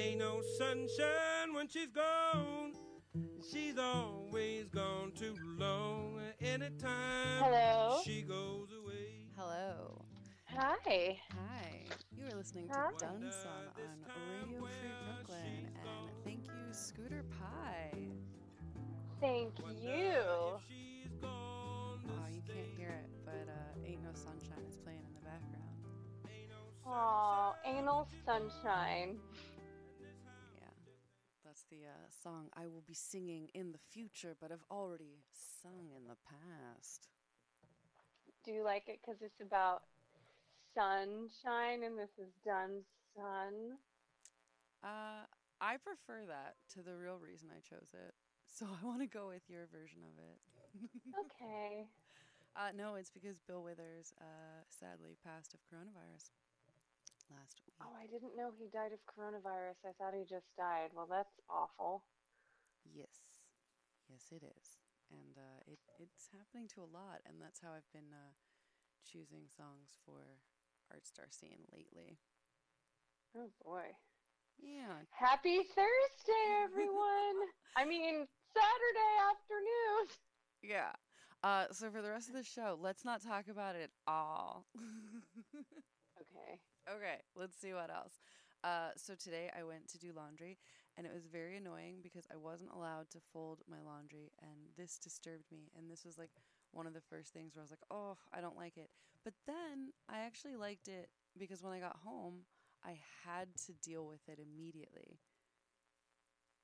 Ain't no sunshine when she's gone. She's always gone too long. Anytime Hello? she goes away. Hello. Hi. Hi. You are listening to Hi. Done Song on Radio Free Brooklyn. And thank you, Scooter Pie. Thank you. She's gone. Oh, you can't hear it, but uh, Ain't No Sunshine is playing in the background. Aw, anal sunshine. The uh, song I will be singing in the future, but I've already sung in the past. Do you like it because it's about sunshine and this is done sun? Uh, I prefer that to the real reason I chose it. So I want to go with your version of it. Okay. Uh, no, it's because Bill Withers uh, sadly passed of coronavirus last week. Oh, I didn't know he died of coronavirus. I thought he just died. Well, that's awful. Yes, yes, it is, and uh, it it's happening to a lot, and that's how I've been uh, choosing songs for Art Star Scene lately. Oh boy. Yeah, Happy Thursday, everyone. I mean, Saturday afternoon. yeah. Uh, so for the rest of the show, let's not talk about it at all. Okay. Let's see what else. Uh, so today I went to do laundry, and it was very annoying because I wasn't allowed to fold my laundry, and this disturbed me. And this was like one of the first things where I was like, "Oh, I don't like it." But then I actually liked it because when I got home, I had to deal with it immediately.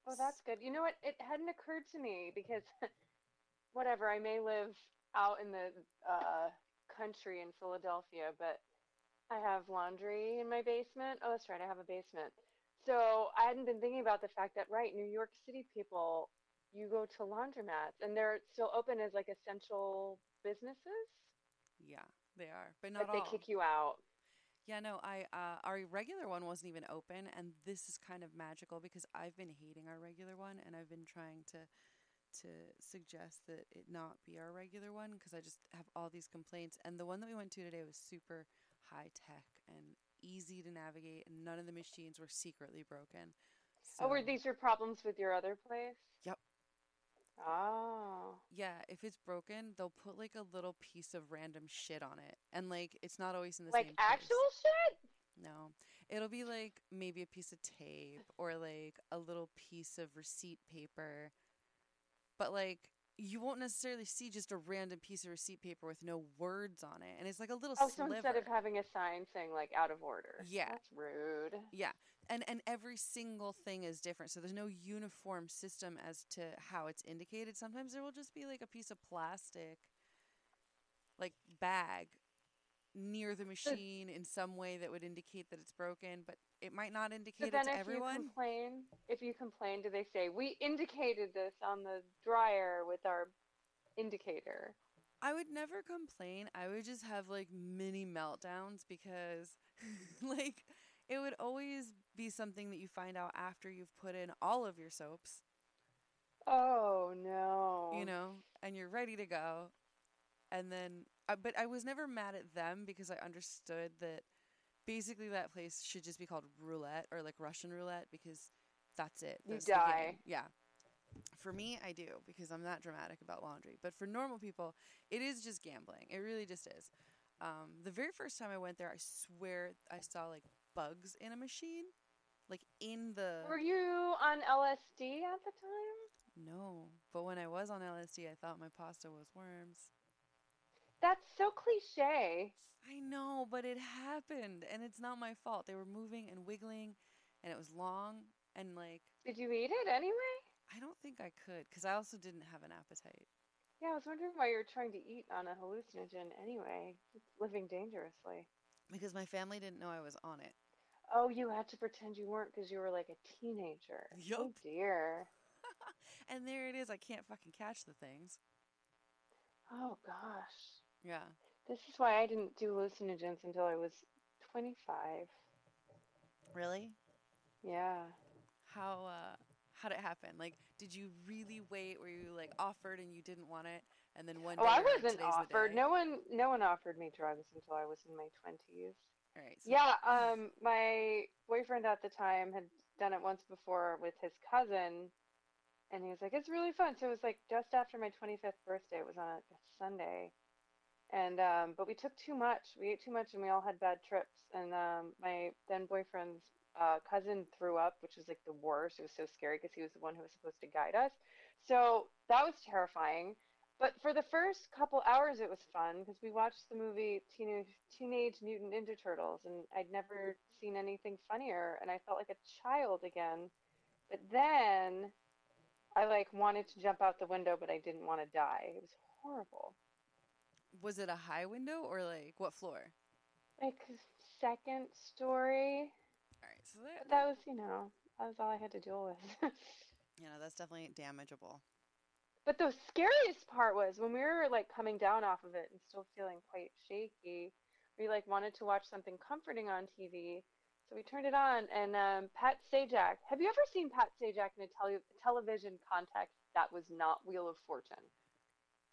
Oh, that's good. You know what? It hadn't occurred to me because, whatever, I may live out in the uh, country in Philadelphia, but I have laundry in my basement. Oh, that's right, I have a basement. So I hadn't been thinking about the fact that, right, New York City people, you go to laundromats and they're still open as like essential businesses, Yeah, they are, but not but they all. kick you out. Yeah, no, I uh, our regular one wasn't even open, and this is kind of magical because I've been hating our regular one, and I've been trying to to suggest that it not be our regular one because I just have all these complaints. And the one that we went to today was super high tech and easy to navigate, and none of the machines were secretly broken. Oh, were these your problems with your other place? Yep. Oh. Yeah, if it's broken, they'll put like a little piece of random shit on it, and like it's not always in the Like same place. Like actual shit? No. It'll be like maybe a piece of tape or like a little piece of receipt paper. But like you won't necessarily see just a random piece of receipt paper with no words on it. And it's like a little Oh, so sliver. instead of having a sign saying like out of order. Yeah. That's rude. yeah. And and every single thing is different. So there's no uniform system as to how it's indicated. Sometimes there will just be like a piece of plastic like bag near the machine in some way that would indicate that it's broken, but it might not So indicate it then to if everyone. you complain, if you complain, do they say, we indicated this on the dryer with our indicator? I would never complain. I would just have like mini meltdowns because like it would always be something that you find out after you've put in all of your soaps, Oh no. you know, and you're ready to go. And then uh, but I was never mad at them because I understood that basically that place should just be called roulette or like Russian roulette because that's it. You That's the die. Yeah. For me, I do because I'm that dramatic about laundry. But for normal people, it is just gambling. It really just is. Um, the very first time I went there, I swear I saw like bugs in a machine, like in the. Were you on LSD at the time? No, but when I was on LSD, I thought my pasta was worms. That's so cliche. I know, but it happened, and it's not my fault. They were moving and wiggling, and it was long, and like Did you eat it anyway? I don't think I could because I also didn't have an appetite. Yeah, I was wondering why you were trying to eat on a hallucinogen anyway. Living dangerously. Because my family didn't know I was on it. Oh, you had to pretend you weren't because you were like a teenager. Oh dear. And there it is. I can't fucking catch the things. Oh gosh. Yeah. This is why I didn't do hallucinogens until I was 25. Really? Yeah. How uh how did it happen? Like, did you really wait? Were you like offered and you didn't want it, and then one day? Oh, I wasn't offered. No one, no one offered me drugs until I was in my 20s. All right. So Yeah, um, my boyfriend at the time had done it once before with his cousin, and he was like, "It's really fun." So it was like just after my 25th birthday. It was on a, a Sunday, and um, but we took too much. We ate too much, and we all had bad trips. And um, my then boyfriend's uh, cousin threw up, which was like the worst. It was so scary because he was the one who was supposed to guide us. So that was terrifying. But for the first couple hours, it was fun because we watched the movie Teenage, Teenage Mutant Ninja Turtles, and I'd never seen anything funnier, and I felt like a child again. But then I like wanted to jump out the window, but I didn't want to die. It was horrible. Was it a high window or like what floor? Like second story. All right. So that, that was, you know, that was all I had to deal with. you know, that's definitely damageable. But the scariest part was when we were like coming down off of it and still feeling quite shaky. We like wanted to watch something comforting on TV, so we turned it on. And um, Pat Sajak. Have you ever seen Pat Sajak in a tele- television context that was not Wheel of Fortune?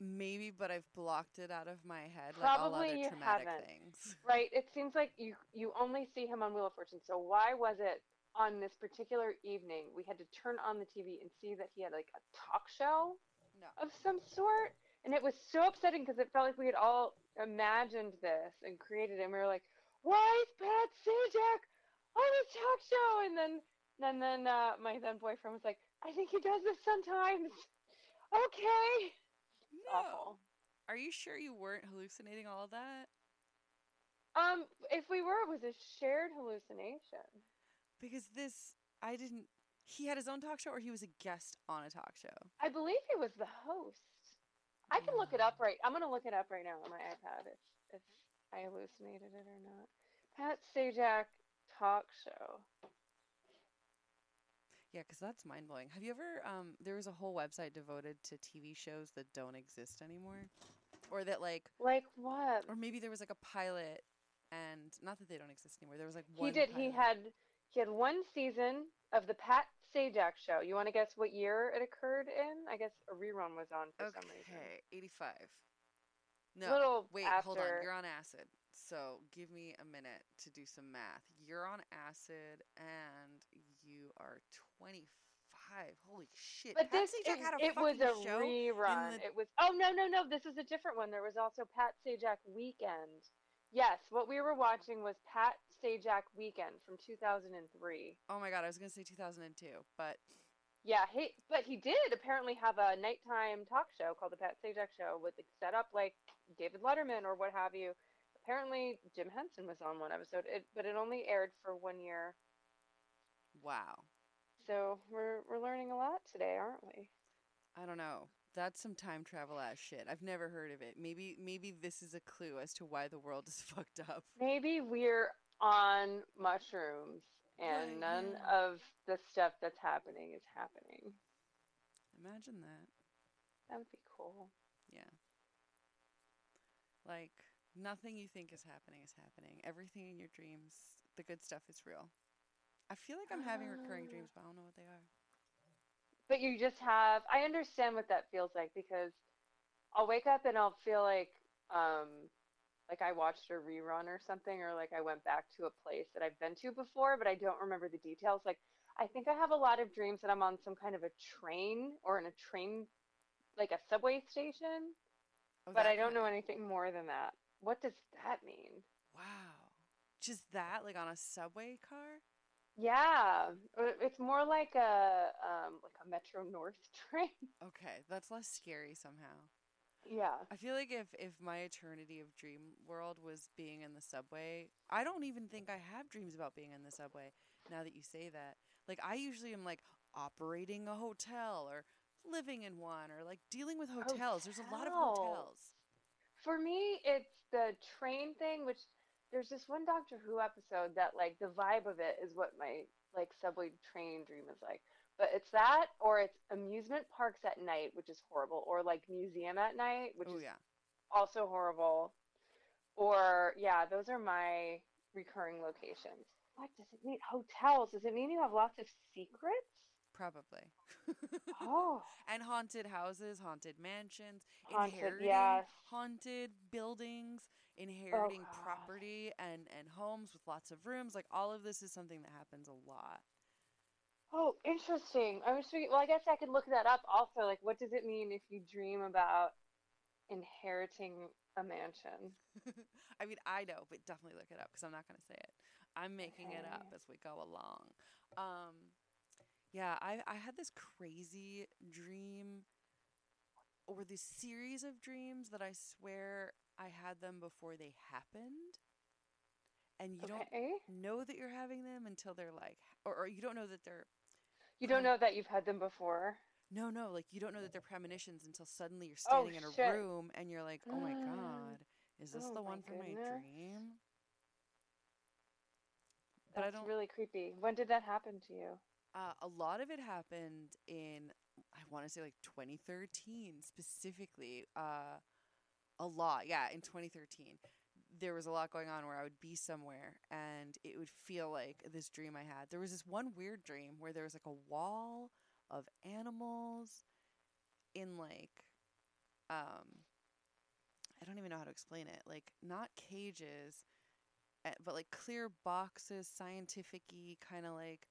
Maybe, but I've blocked it out of my head like all Probably you traumatic haven't. things. Right. It seems like you you only see him on Wheel of Fortune. So why was it on this particular evening we had to turn on the TV and see that he had like a talk show? No. of some sort. And it was so upsetting because it felt like we had all imagined this and created it. And we were like, why is Pat Sajak on a talk show? And then, and then uh, my then boyfriend was like, I think he does this sometimes. Okay. No. Awful. Are you sure you weren't hallucinating all of that? Um, if we were, it was a shared hallucination. Because this, I didn't. He had his own talk show, or he was a guest on a talk show. I believe he was the host. I can look it up right. I'm gonna look it up right now on my iPad if if I hallucinated it or not. Pat Sajak talk show. Yeah, because that's mind blowing. Have you ever? Um, there was a whole website devoted to TV shows that don't exist anymore, or that like, Like what? or maybe there was like a pilot, and not that they don't exist anymore. There was like He one. did. He had he had one season of the Pat Sajak show. You want to guess what year it occurred in? I guess a rerun was on for some reason. Okay, eighty-five. No, Little wait, hold on. You're on acid. So give me a minute to do some math. You're on acid, and you are twenty-five. Holy shit! But Pat this had a it was a rerun. the- It was oh no no no this is a different one. There was also Pat Sajak Weekend. Yes, what we were watching was Pat Sajak Weekend from 2003. Oh my god, I was gonna say two thousand and two, but Yeah, he but he did apparently have a nighttime talk show called the Pat Sajak Show with it set up like David Letterman or what have you. Apparently Jim Henson was on one episode, it, but it only aired for one year. Wow. So we're we're learning a lot today, aren't we? I don't know. That's some time travel ass shit. I've never heard of it. Maybe maybe this is a clue as to why the world is fucked up. Maybe we're on mushrooms and none of the stuff that's happening is happening. Imagine that. That would be cool. Yeah. Like nothing you think is happening is happening. Everything in your dreams, the good stuff is real. I feel like I'm having recurring dreams, but I don't know what they are. But you just have I understand what that feels like because I'll wake up and I'll feel like um like I watched a rerun or something or like I went back to a place that I've been to before but I don't remember the details like I think I have a lot of dreams that I'm on some kind of a train or in a train like a subway station Oh, but I don't know anything more than that. What does that mean? Wow. Just that, like on a subway car? Yeah, uh, it's more like a um like a Metro North train. Okay, that's less scary somehow. yeah. I feel like if if my eternity of dream world was being in the subway, I don't even think I have dreams about being in the subway. Now that you say that, like I usually am like operating a hotel or living in one or like dealing with hotels. There's a lot of Hotels. hotels. For me, it's the train thing, which there's this one Doctor Who episode that like the vibe of it is what my like subway train dream is like. But it's that or it's amusement parks at night, which is horrible, or like museum at night, which Oh is yeah. also horrible. Or yeah, those are my recurring locations. What does it mean? Hotels. Does it mean you have lots of secrets? Probably. Oh, and haunted houses, haunted mansions, Haunted, inheriting yes. haunted buildings, inheriting God. property and and homes with lots of rooms. Like all of this is something that happens a lot. oh, interesting. I was thinking. Well, I guess I could look that up. Also, like, what does it mean if you dream about inheriting a mansion? I mean, I know, but definitely look it up because I'm not going to say it. I'm making it up as we go along. Um, yeah, I I had this crazy dream, or this series of dreams that I swear I had them before they happened, and you don't know that you're having them until they're like, or, or you don't know that they're You don't Prem- know that you've had them before. no, no, like you don't know that they're premonitions until suddenly you're Oh, standing in a shit. room and you're like, oh my Mm. god, is this Oh the one from my dream? But I That's really creepy. When did that happen to you? Uh, a lot of it happened in, I want to say like 2013 specifically. Uh, a lot, yeah, in 2013. There was a lot going on where I would be somewhere and it would feel like this dream I had. There was this one weird dream where there was like a wall of animals in like, um, I don't even know how to explain it. Like, not cages, eh, but like clear boxes, scientific-y, kind of like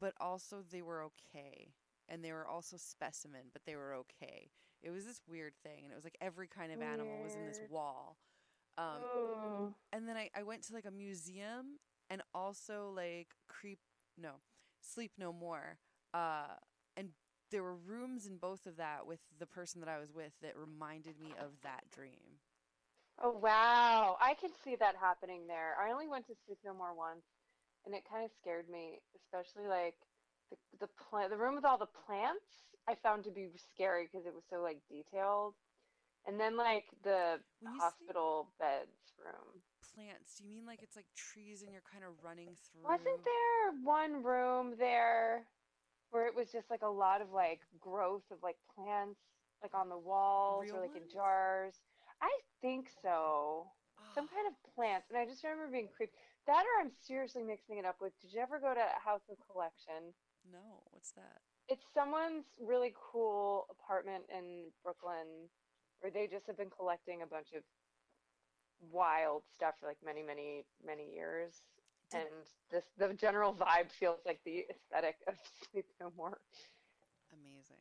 but also they were okay. And they were also specimen, but they were okay. It was this weird thing, and it was like every kind of animal was in this wall. Um, oh. and then I, I went to like a museum and also like creep no sleep no more uh and there were rooms in both of that with the person that i was with that reminded me of that dream Oh wow, I can see that happening there. I only went to Sleep No More once, and it kind of scared me, especially like the the plant, the room with all the plants. I found to be scary because it was so like detailed, and then like the When you say- hospital beds room. plants do you mean like it's like trees and you're kind of running through Wasn't there one room there where it was just like a lot of like growth of like plants like on the walls Real or like in jars? I think so. some Ah, kind of plants, and I just remember being creeped. That or I'm seriously mixing it up with. Did you ever go to House of Collection? no what's that It's someone's really cool apartment in Brooklyn where they just have been collecting a bunch of wild stuff for like many, many, many years. Did- and this the general vibe feels like the aesthetic of Sleep No More, amazing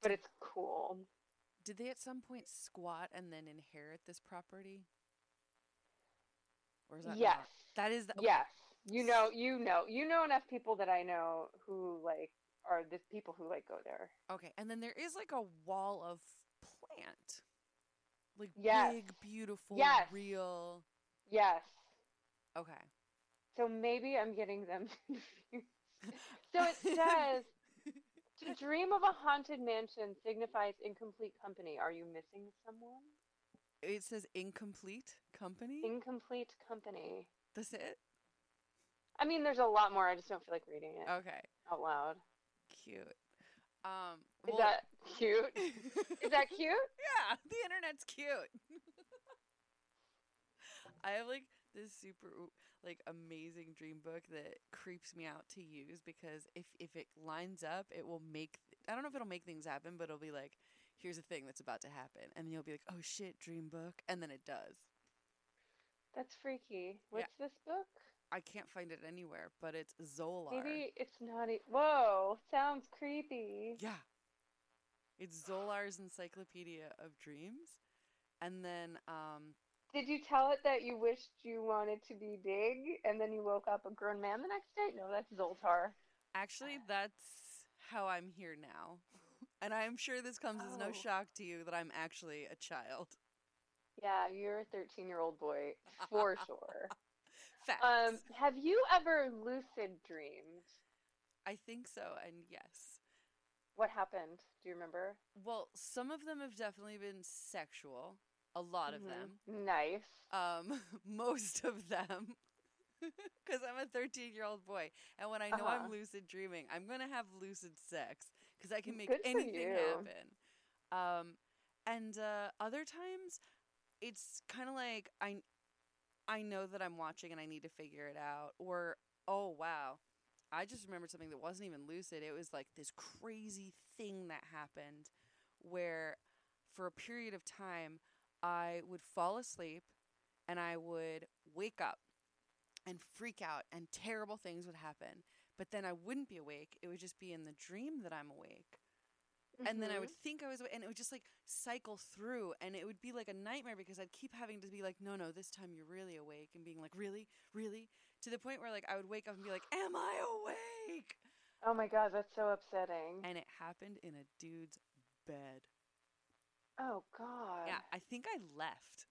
but it's cool. did they at some point squat and then inherit this property or is that not? That is the, Yes. You know, you know, you know enough people that I know who like are the people who like go there. Okay, and then there is like a wall of plant. Like Yes. big, beautiful, Yes. real. Yes. Okay. So maybe I'm getting them. So it says to dream of a haunted mansion signifies incomplete company. Are you missing someone? it says incomplete company. Incomplete company. That's it? I mean, there's a lot more. I just don't feel like reading it Okay. out loud. Cute. Um Is well- that cute? Is that cute? yeah, the internet's cute. I have like this super like amazing dream book that creeps me out to use because if if it lines up, it will make I don't know if it'll make things happen, but it'll be like here's a thing that's about to happen and then you'll be like, "Oh shit, dream book." And then it does. That's freaky. What's this book? I can't find it anywhere, but it's Zolar. Maybe it's not. E- Whoa, sounds creepy. Yeah. It's Zolar's Encyclopedia of Dreams. And then um Did you tell it that you wished you wanted to be big and then you woke up a grown man the next day? No, that's Zoltar. Actually, that's how I'm here now. And I'm sure this comes as no Oh. shock to you that I'm actually a child. Yeah, you're a 13 year old boy for sure. Facts. Um, have you ever lucid dreamed? I think so, and yes. What happened? Do you remember? Well, some of them have definitely been sexual. A lot of Mhm. them. Nice. Um, most of them. Because I'm a 13 year old boy. And when I know Uh-huh. I'm lucid dreaming, I'm going to have lucid sex because I can make Good anything happen. Um, and uh, other times, it's kind of like I, I know that I'm watching and I need to figure it out. Or, oh, wow, I just remembered something that wasn't even lucid. It was like this crazy thing that happened where for a period of time I would fall asleep and I would wake up and freak out and terrible things would happen. But then I wouldn't be awake. It would just be in the dream that I'm awake. And then I would Mhm. think I was, and it would just like cycle through, and it would be like a nightmare because I'd keep having to be like, no, no, this time you're really awake, and being like, really, really, to the point where like I would wake up and be like, am I awake? Oh my god, that's so upsetting. And it happened in a dude's bed. oh god. Yeah, I think I left.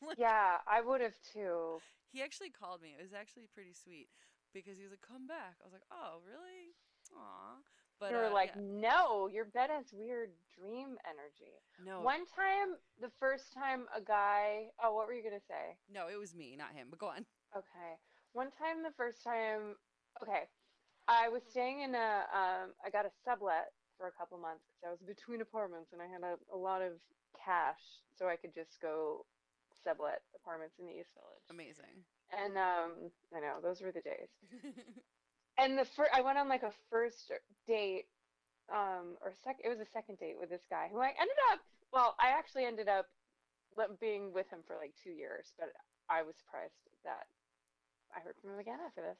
Yeah, I would have too. He actually called me. It was actually pretty sweet because he was like, come back. I was like, oh, really? Aw. But you were uh, like, yeah. no, your bed has weird dream energy. no, One time, the first time a guy, oh, what were you gonna say? no, it was me, not him. But go on. Okay. One time, the first time, okay, I was staying in a, um, I got a sublet for a couple months because I was between apartments and I had a, a lot of cash, so I could just go sublet apartments in the East Village. Amazing. And um, I know those were the days. And the first, I went on like a first date, um, or sec. It was a second date with this guy who I ended up. Well, I actually ended up being with him for like two years, but I was surprised that I heard from him again after this.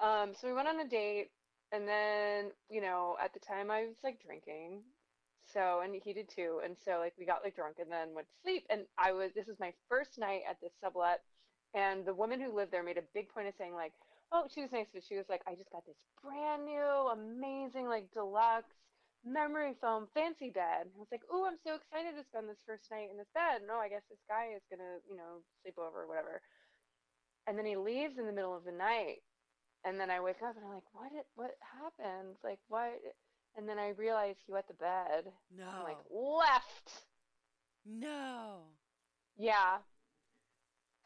Um, so we went on a date, and then you know, at the time I was like drinking, so and he did too, and so like we got like drunk and then went to sleep, and I was. This was my first night at this sublet, and the woman who lived there made a big point of saying like oh, she was nice, but she was like, I just got this brand new, amazing, like deluxe memory foam fancy bed. I was like, oh, I'm so excited to spend this first night in this bed. No, I guess this guy is gonna, you know, sleep over or whatever. And then he leaves in the middle of the night, and then I wake up and I'm like, what? Did, what happened? Like, what? And then I realize he wet the bed. No. I'm like, left. no. Yeah,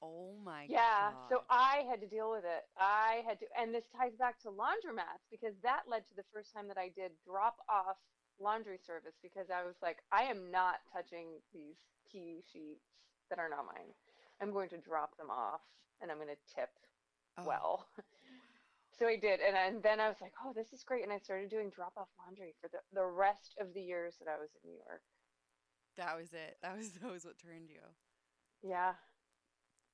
Oh my God. Yeah, god. so I had to deal with it. I had to, and this ties back to laundromats because that led to the first time that I did drop off laundry service because I was like, I am not touching these pee sheets that are not mine. I'm going to drop them off and I'm going to tip Oh, well. So I did, and, and then I was like, oh, this is great, and I started doing drop off laundry for the, the rest of the years that I was in New York. That was it. That was that was what turned you. Yeah.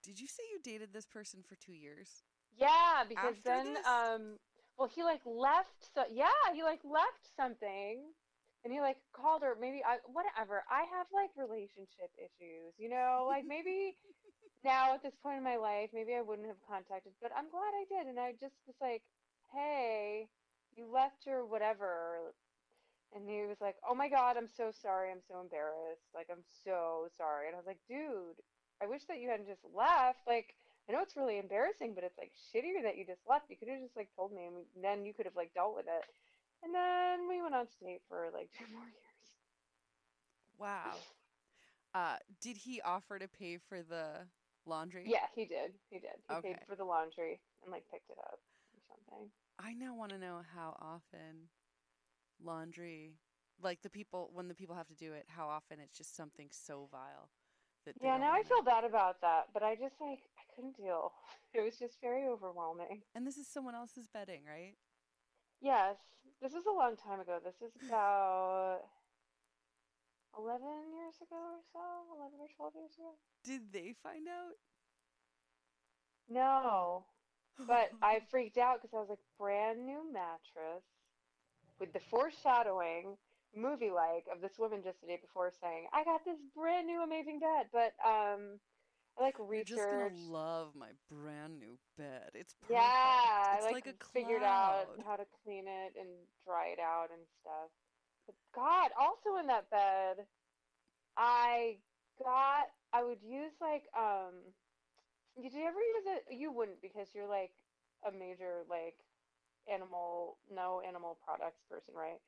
Did you say you dated this person for two years? Yeah, because After then this? um well he like left so yeah, he like left something and he like called her maybe I whatever. I have like relationship issues, you know? Like maybe now at this point in my life, maybe I wouldn't have contacted, but I'm glad I did and I just was like, "Hey, you left your whatever." And he was like, "Oh my god, I'm so sorry. I'm so embarrassed. Like I'm so sorry." And I was like, "Dude, I wish that you hadn't just left. Like, I know it's really embarrassing, but it's like shittier that you just left. You could have just like told me, and we, then you could have like dealt with it. And then we went on to date for like two more years. Wow. Uh, did he offer to pay for the laundry? Yeah, he did. He did. He paid for the laundry and like picked it up or something. I now want to know how often laundry, like the people when the people have to do it, how often it's just something so vile that Yeah, now I feel bad about that, but I just like I couldn't deal. It was just very overwhelming. And this is someone else's bedding, right? Yes, this was a long time ago. This is about 11 years ago or so, 11 or 12 years ago. Did they find out? No, but I freaked out because I was like, brand new mattress with the foreshadowing, movie like, of this woman just the day before saying, I got this brand new amazing bed. But um, I like You're just gonna love my brand new bed. It's perfect. Yeah, it's I like, like, a figured out how to clean it and dry it out and stuff. But God, also in that bed, I got I would use like um you did you ever use it you wouldn't because you're like a major like animal no animal products person, right?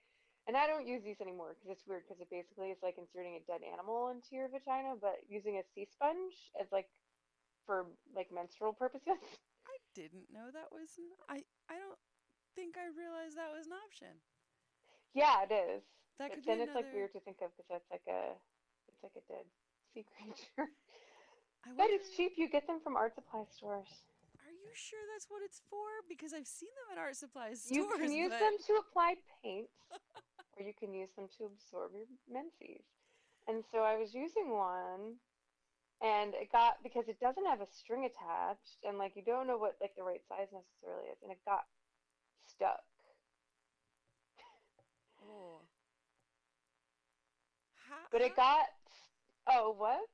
And I don't use these anymore because it's weird because it basically is like inserting a dead animal into your vagina, but using a sea sponge as like for like menstrual purposes. I didn't know that was. An, I I don't think I realized that was an option. Yeah, it is. That But could be then it's like weird to think of because that's like a it's like a dead sea creature. I but it's cheap. You get them from art supply stores. Are you sure that's what it's for? Because I've seen them at art supply stores. You can use but- them to apply paint, or you can use them to absorb your menses. And so I was using one, and it got because it doesn't have a string attached, and like you don't know what like the right size necessarily is, and it got stuck. Oh. How, But it got oh what?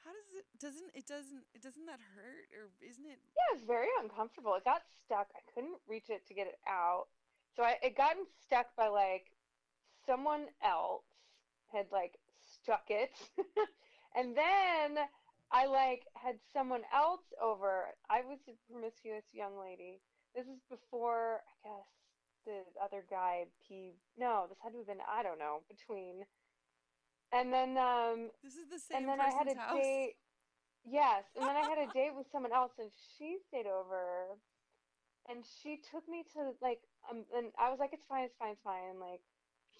How does it? Doesn't it? Doesn't it? Doesn't that hurt? Or isn't it? Yeah, it's very uncomfortable. It got stuck. I couldn't reach it to get it out. So I it gotten stuck by like someone else had like stuck it. and then I like had someone else over. I was a promiscuous young lady. This is before I guess the other guy P no, this had to have been I don't know, between and then um This is the same and then I had a house. date. Yes, and then I had a date with someone else, and she stayed over, and she took me to like, um, and I was like, it's fine, it's fine, it's fine. And like,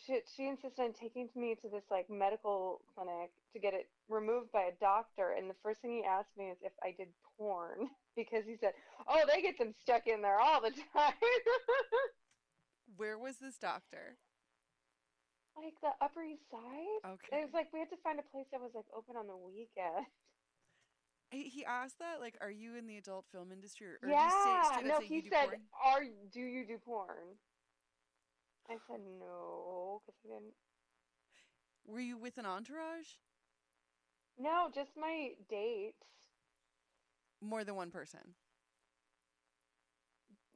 she she insisted on taking me to this like medical clinic to get it removed by a doctor. And the first thing he asked me is if I did porn because he said, oh, they get them stuck in there all the time. Where was this doctor? like the Upper East Side. Okay. It was like we had to find a place that was like open on the weekend. He, asked that, like, are you in the adult film industry? Or, or yeah, just say, straight no, he said, porn? "Are do you do porn?" I said no because I didn't. Were you with an entourage? No, just my dates. More than one person.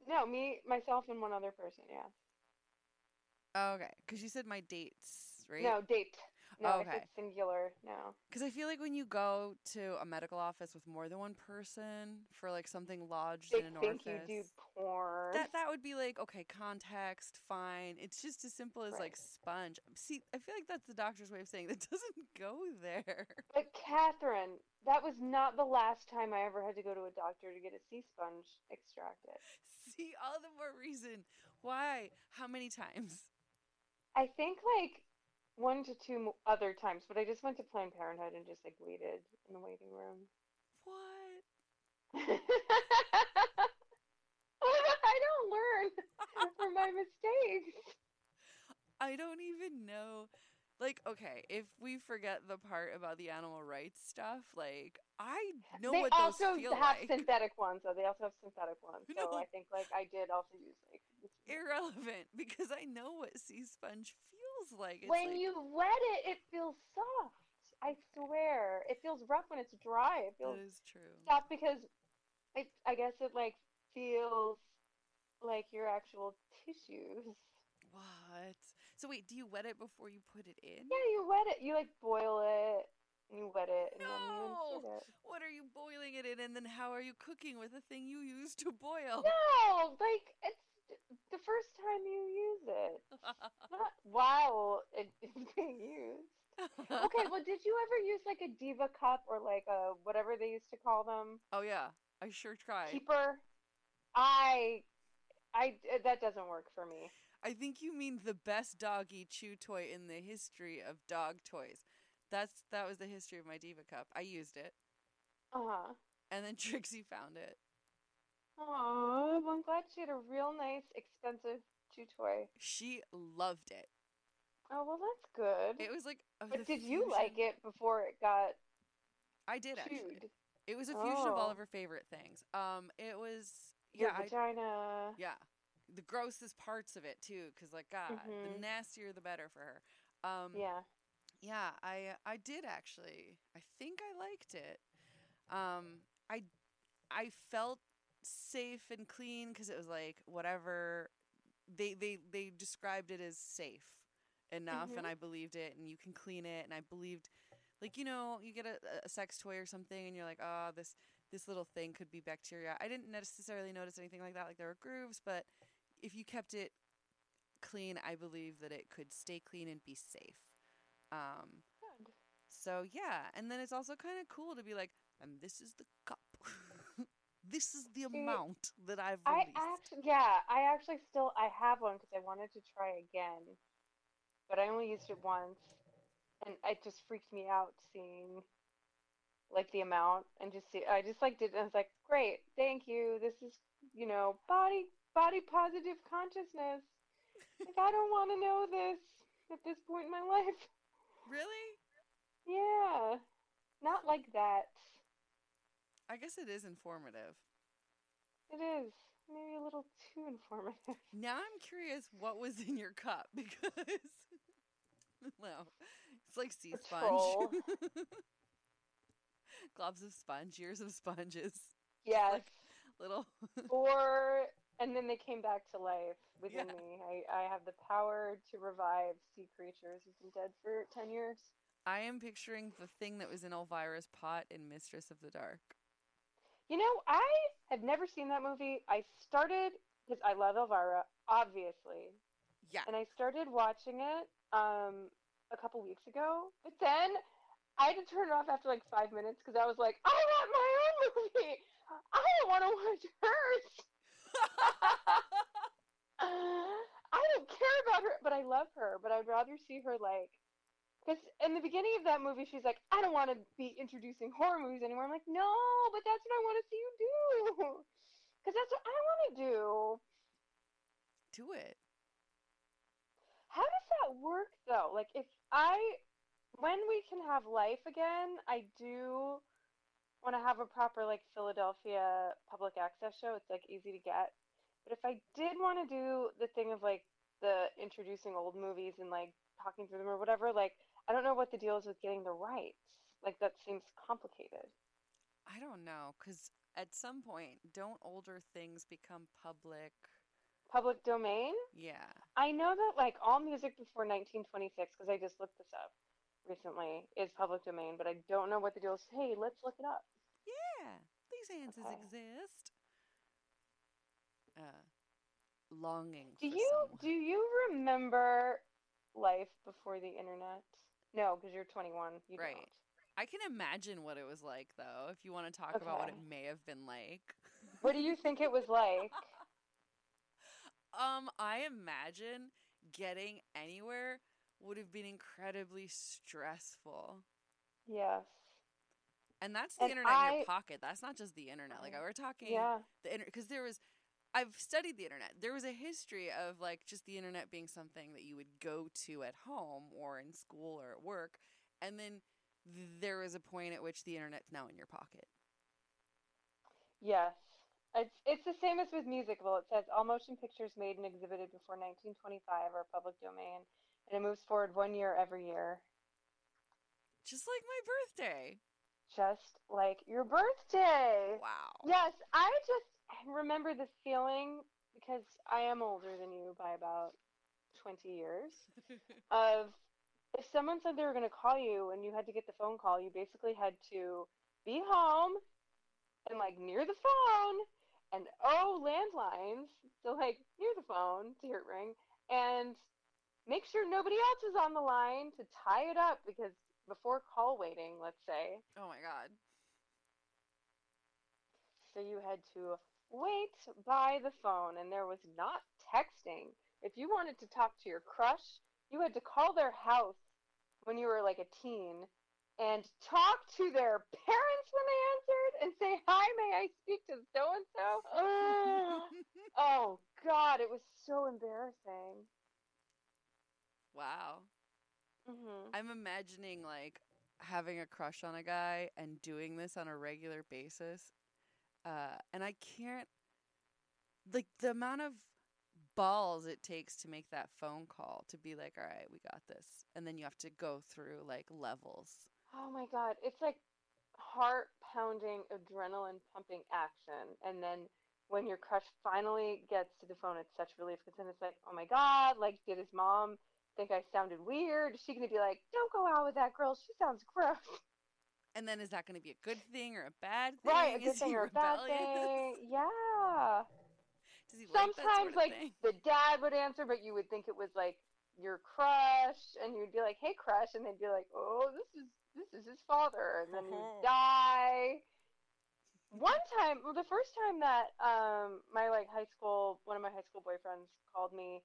No, me, myself, and one other person. Yeah. Okay, because you said my dates, right? No, date. No, Okay. said singular. No. Because I feel like when you go to a medical office with more than one person for like something lodged They in an think orifice, you do porn. that that would be like okay, context, fine. It's just as simple as like sponge. See, I feel like that's the doctor's way of saying that doesn't go there. But Catherine, that was not the last time I ever had to go to a doctor to get a sea sponge extracted. See, all the more reason why. How many times? I think like one to two other times, but I just went to Planned Parenthood and just like waited in the waiting room. What? I don't learn from my mistakes. I don't even know. Like, okay, if we forget the part about the animal rights stuff, like I know they what also those feel like. They also have synthetic ones, though. They also have synthetic ones. So No. I think like I did also use like. Irrelevant because I know what sea sponge feels like. It's when like, you wet it, it feels soft. I swear, it feels rough when it's dry. It feels that is true. soft because it. I guess it like feels like your actual tissues. What? So wait, do you wet it before you put it in? Yeah, you wet it. You like boil it. And you wet it, and then you No! it. What are you boiling it in, and then how are you cooking with the thing you used to boil? No, like it's the first time you use it. Not while it is being used. Okay, well, did you ever use like a diva cup or like a whatever they used to call them oh yeah, I sure tried. keeper? I, I that doesn't work for me. I think you mean the best doggy chew toy in the history of dog toys. That's that was the history of my diva cup. I used it, Uh huh. and then Trixie found it. Oh, well, I'm glad she had a real nice, expensive chew toy. She loved it. Oh well, that's good. It was like. but the did you like it before it got I did actually. It was a fusion of all Oh. of her favorite things. Um, it was Your yeah, I, vagina. yeah, the grossest parts of it too, because like God, the Mhm. nastier the better for her. Um, Yeah. Yeah, I I did actually. I think I liked it. Um, I I felt safe and clean because it was like whatever they they they described it as safe enough, Mhm. and I believed it. And you can clean it, and I believed, like you know, you get a, a sex toy or something, and you're like, oh, this this little thing could be bacteria. I didn't necessarily notice anything like that. Like there were grooves, but if you kept it clean, I believe that it could stay clean and be safe. Um, so yeah, and then it's also kind of cool to be like, and this is the cup. This is the amount that I've I released. actually, yeah, I actually still I have one because I wanted to try again, but I only used it once, and it just freaked me out seeing like the amount and just see I just like did and I was like, Great, thank you. This is you know, body body positive consciousness. like I don't wanna know this at this point in my life. Really? Yeah. Not like that. I guess it is informative. It is. Maybe a little too informative. Now I'm curious what was in your cup because well, it's like sea sponge. Globs of sponge, years of sponges, Yes. like- little or and then they came back to life within Yeah. me. I, I have the power to revive sea creatures who've been dead for ten years. I am picturing the thing that was in Elvira's pot in Mistress of the Dark. You know, I have never seen that movie. I started because I love Elvira, obviously, Yeah. and I started watching it um a couple weeks ago. But then I had to turn it off after like five minutes because I was like, I want my own movie. I don't want to watch hers. I don't care about her, but I love her. But I'd rather see her like, because in the beginning of that movie, she's like, I don't want to be introducing horror movies anymore. I'm like, no, but that's what I want to see you do. Because that's what I want to do. Do it. How does that work though? Like, if I, when we can have life again, I do want to have a proper like Philadelphia public access show. It's like easy to get. But if I did want to do the thing of like the introducing old movies and like talking through them or whatever, like I don't know what the deal is with getting the rights. Like that seems complicated. I don't know, because at some point, don't older things become public? Public domain? Yeah. I know that like all music before 1926, because I just looked this up recently, is public domain, but I don't know what the deal is. Hey, let's look it up. Yeah. These answers Okay. exist. Uh, longing. Do you someone. do you remember life before the internet? No, because you're 21. You Right. don't. I can imagine what it was like, though. If you want to talk about what it may have been like. What do you think it was like? Um, I imagine getting anywhere would have been incredibly stressful. yes. And that's the And internet in your pocket. That's not just the internet. Like, we're talking Yeah. the internet because there was I've studied the internet. There was a history of like just the internet being something that you would go to at home or in school or at work, and then th- there was a point at which the internet's now in your pocket. Yes. It's it's the same as with musical. It says all motion pictures made and exhibited before 1925 are public domain, and it moves forward one year every year, Just like my birthday. just like your birthday. Wow. Yes, I just remember the feeling because I am older than you by about 20 years. Of if someone said they were going to call you and you had to get the phone call, you basically had to be home and like near the phone and oh, landlines, so like near the phone to hear it ring and make sure nobody else is on the line to tie it up because before call waiting, let's say, oh my god. So you had to wait by the phone, and there was not texting. If you wanted to talk to your crush, you had to call their house when you were like a teen and talk to their parents when they answered and say, Hi, may I speak to so and so? Oh, God, it was so embarrassing. wow. hmm I'm imagining like having a crush on a guy and doing this on a regular basis. Uh, and I can't like the amount of balls it takes to make that phone call to be like, all right, we got this. And then you have to go through like levels. Oh my God, it's like heart pounding, adrenaline pumping action. And then when your crush finally gets to the phone, it's such relief because then it's like, oh my God, like, did his mom think I sounded weird? Is she going to be like, don't go out with that girl? She sounds gross. And then is that going to be a good thing or a bad thing? Right, a good Is thing or a bad thing. Yeah. Does he like Sometimes, sort of like, thing? the dad would answer, but you would think it was like your crush, and you'd be like, "Hey, crush," and they'd be like, "Oh, this is this is his father," and then you die. One time, well, the first time that um my like high school, one of my high school boyfriends called me,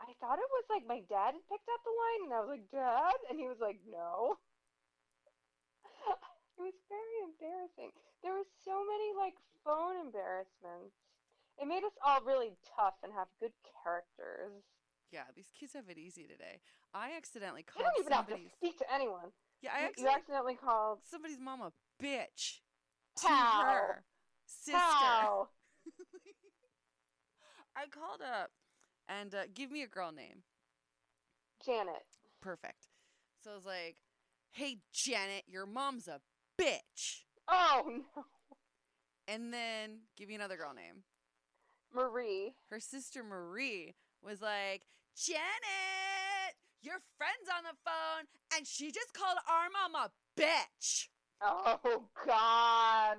I thought it was like my dad had picked up the line, and I was like, "Dad," and he was like, "No." It was very embarrassing. There were so many like phone embarrassments. It made us all really tough and have good characters. Yeah, these kids have it easy today. I accidentally You called don't even have to speak to anyone. Yeah, I You- you accidentally accidentally called somebody's mom a bitch to her sister. How? I called up and uh, give me a girl name. Janet. Perfect. So I was like, "Hey Janet, your mom's a bitch." Oh no. And then give me another girl name. Marie. Her sister Marie was like, "Janet, your friend's on the phone and she just called our mom a bitch." Oh God.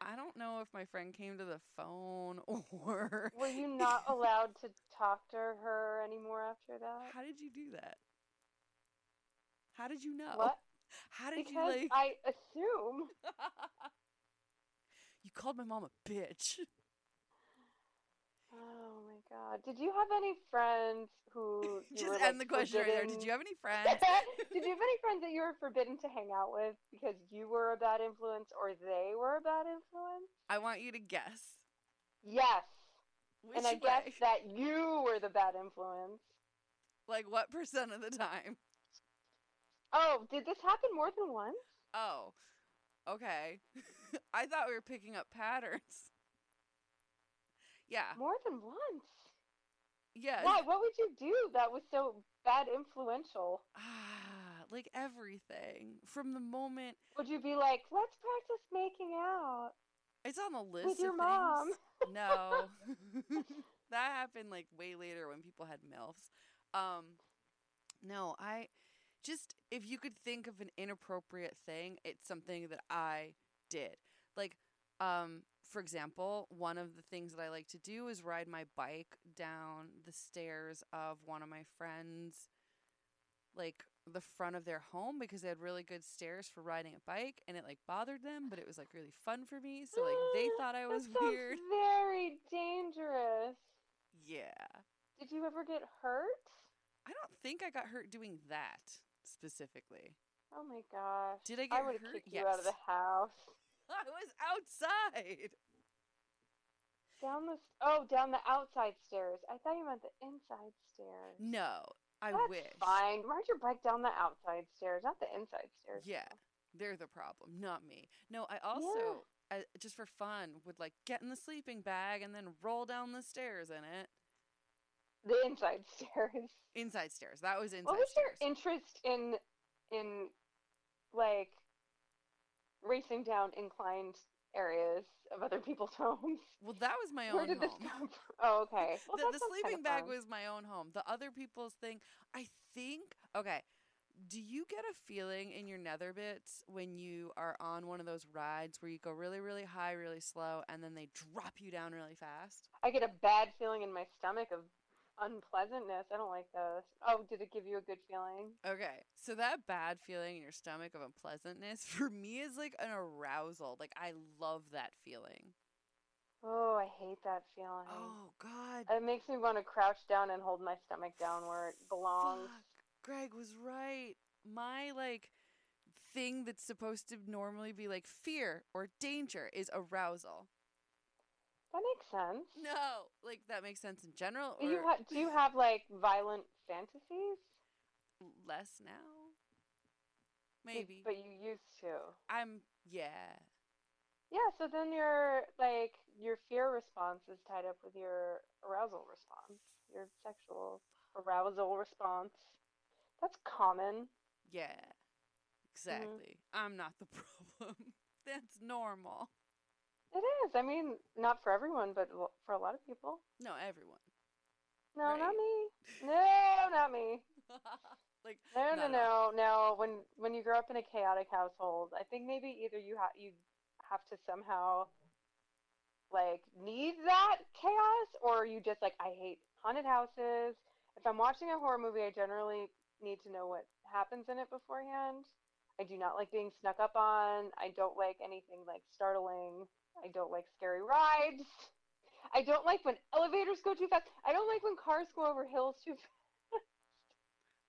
I don't know if my friend came to the phone or Were you not allowed to talk to her anymore after that? How did you do that? How did you know? What? How did Because you like I assume. You called my mom a bitch. Oh my God. Did you have any friends who Just were, end like, the question right there. Did you have any friends? Did you have any friends that you were forbidden to hang out with because you were a bad influence or they were a bad influence? I want you to guess. Yes. Which and I way? guess that you were the bad influence. like what percent of the time? Oh, did this happen more than once? Oh. Okay. I thought we were picking up patterns. Yeah. More than once. Yeah. Why? What would you do that was so bad influential? Ah, like everything. From the moment Would you be like, let's practice making out it's on the list with your of mom? No. that happened like way later when people had MILFs. Um no, I just if you could think of an inappropriate thing, it's something that I did. Like um for example, one of the things that I like to do is ride my bike down the stairs of one of my friends like the front of their home because they had really good stairs for riding a bike and it like bothered them, but it was like really fun for me. So like they thought I was weird. Very dangerous. Yeah. Did you ever get hurt? I don't think I got hurt doing that specifically. Oh my gosh. Did I I get would have hurt? kicked you out of the house. I was outside. Down the oh, down the outside stairs. I thought you meant the inside stairs. No, I That's wish. fine. Ride your bike down the outside stairs, not the inside stairs. Yeah, they're the problem, not me. No, I also, uh, just for fun, would like get in the sleeping bag and then roll down the stairs in it. The inside stairs. Inside stairs. That was inside what was stairs. your interest in in like racing down inclined areas of other people's homes? well, that was my Where own did this home. come from? Oh, okay. Well, the the sleeping bag fun. was my own home. The other people's thing, I think. Okay, do you get a feeling in your nether bits when you are on one of those rides where you go really, really high, really slow, and then they drop you down really fast? I get a bad feeling in my stomach of unpleasantness. I don't like those. Oh, did it give you a good feeling? Okay, so that bad feeling in your stomach of unpleasantness for me is like an arousal. Like I love that feeling. Oh, I hate that feeling. Oh God, It makes me want to crouch down and hold my stomach down where it belongs. fuck! Greg was right. My like thing that's supposed to normally be like fear or danger is arousal. That makes sense. No, like that makes sense in general. Do you ha- do you have like violent fantasies? less now? Maybe. But you used to. I'm yeah. Yeah, so then your like your fear response is tied up with your arousal response, your sexual arousal response. That's common. Yeah. Mm-hmm. Exactly. I'm not the problem. That's normal. It is. I mean, not for everyone, but for a lot of people. No, everyone. No, Right. not me. No, not me. like No, no, no, no. When when you grow up in a chaotic household, I think maybe either you have you have to somehow like need that chaos, or you just like I hate haunted houses. If I'm watching a horror movie, I generally need to know what happens in it beforehand. I do not like being snuck up on. I don't like anything like startling. I don't like scary rides. I don't like when elevators go too fast. I don't like when cars go over hills too fast.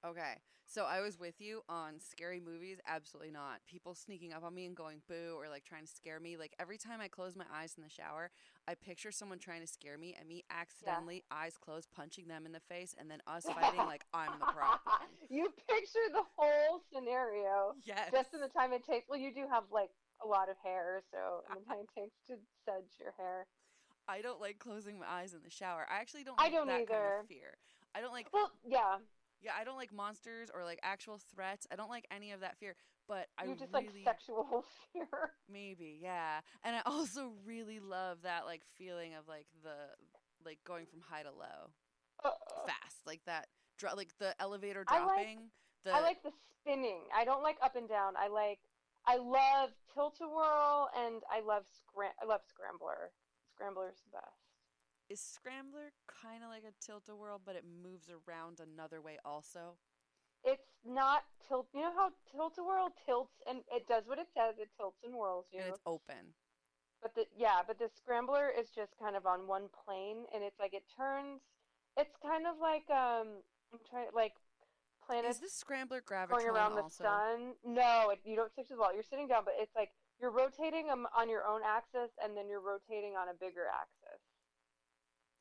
Okay. So I was with you on scary movies. Absolutely not. People sneaking up on me and going boo or like trying to scare me. Like every time I close my eyes in the shower, I picture someone trying to scare me and me accidentally, eyes closed, punching them in the face and then us fighting like I'm the problem. you picture the whole scenario Yes. just in the time it takes. Well, you do have like a lot of hair, so in the time it takes to sedge your hair. I don't like closing my eyes in the shower. I actually don't I don't that kind either. of fear. I don't like Well, yeah, yeah, I don't like monsters or like actual threats. I don't like any of that fear. But I you just really like sexual fear. Maybe, yeah. And I also really love that like feeling of like the like going from high to low fast, like that dro- like the elevator I like- dropping. the I like the spinning. I don't like up and down. I like. I love tilt a whirl, and I love scram. I love scrambler. Scrambler's the best. is Scrambler kind of like a tilt a whirl, but it moves around another way also. It's not tilt. You know how tilt a whirl tilts and it does what it says. It tilts and whirls you. And it's open. But the yeah, but the scrambler is just kind of on one plane, and it's like it turns. It's kind of like um, I'm trying like planets Is this Scrambler gravity? going Gravitron around the also? sun. No, it, you don't stick to the wall. You're sitting down, but it's like you're rotating them on your own axis, and then you're rotating on a bigger axis.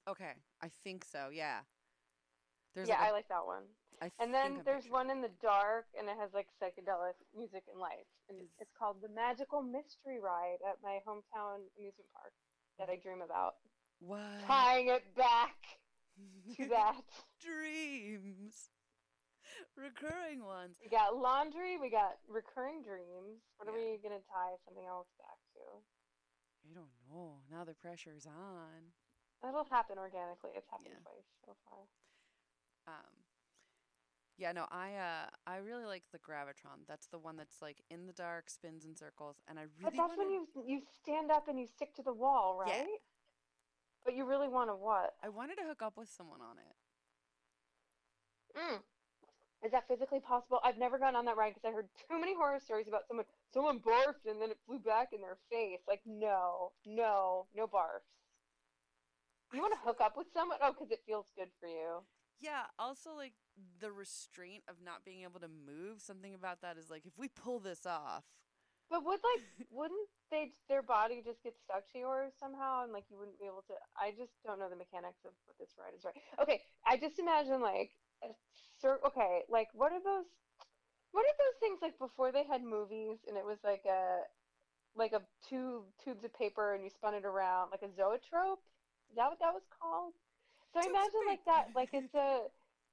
Okay, I think so. Yeah. There's yeah, like I a- like that one. I And then I'm there's one in the dark, and it has like psychedelic music and lights, and Is- it's called the Magical Mystery Ride at my hometown amusement park that I dream about. What? Tying it back to that. Dreams. Recurring ones. We got laundry, we got recurring dreams. What are we gonna tie something else back to? I don't know. Now the pressure's on. That'll happen organically. It's happened Yeah. twice so far. Um Yeah, no, I uh I really like the Gravitron. That's the one that's like in the dark, spins in circles, and I really But that's when wanna- you you stand up and you stick to the wall, right? Yeah. right? But you really want to what? I wanted to hook up with someone on it. Mm. Is that physically possible? I've never gone on that ride because I heard too many horror stories about someone someone barfed and then it flew back in their face. Like no, no, no barfs. You want to hook up with someone? Oh, because it feels good for you. Yeah, also like the restraint of not being able to move, something about that is like if we pull this off. But would like wouldn't they their body just get stuck to yours somehow and like you wouldn't be able to I just don't know the mechanics of what this ride is right. Okay, I just imagine like cir- okay, like what are those what are those things like before they had movies and it was like a like a two tubes of paper and you spun it around like a zoetrope? Is that what that was called? So I imagine like that like it's a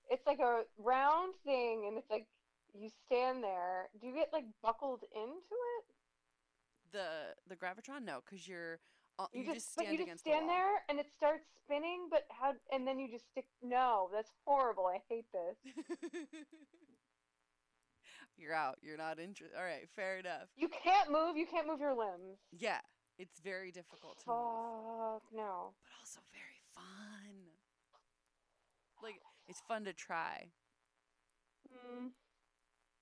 it's like a round thing and it's like you stand there. Do you get like buckled into it? The the Gravitron, no, because you're You, you, just, just stand you just against stand the there and it starts spinning, but how? And then you just stick. No, that's horrible. I hate this. you're out. You're not interested. All right, fair enough. You can't move. You can't move your limbs. Yeah, it's very difficult to move, Fuck no. but also very fun. Like it's fun to try. Mm,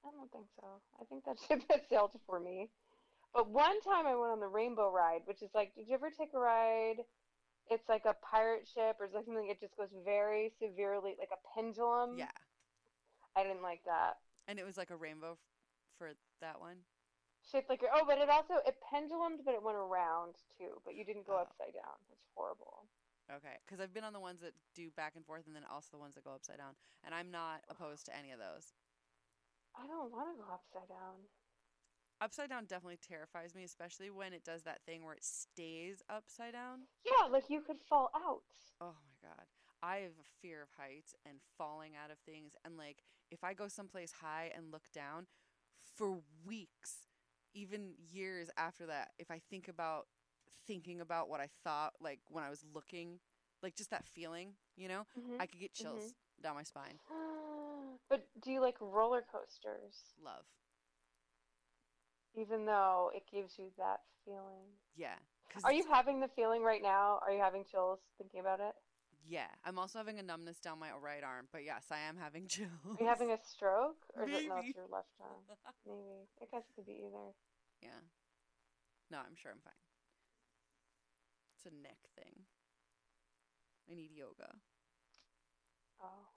I don't think so. I think that ship has sailed for me. But one time I went on the Rainbow Ride, which is like, did you ever take a ride? It's like a pirate ship or something. It just goes very severely, like a pendulum. Yeah, I didn't like that. and it was like a rainbow f- for that one. shaped like your oh, but it also it pendulumed, but it went around too. But you didn't go Oh. upside down. It's horrible. Okay, because I've been on the ones that do back and forth, and then also the ones that go upside down, and I'm not opposed to any of those. I don't want to go upside down. Upside down definitely terrifies me, especially when it does that thing where it stays upside down. Yeah, like you could fall out. Oh my god. I have a fear of heights and falling out of things and like if I go someplace high and look down for weeks, even years after that, if I think about thinking about what I thought like when I was looking, like just that feeling, you know, Mhm. I could get chills down my spine. but do you like roller coasters? Love. Even though it gives you that feeling. Yeah. Are you having the feeling right now? Are you having chills thinking about it? Yeah. I'm also having a numbness down my right arm, but yes, I am having chills. Are you having a stroke, or is it no, Maybe. your left arm? Maybe. I guess it could be either. Yeah. No, I'm sure I'm fine. It's a neck thing. I need yoga. Oh.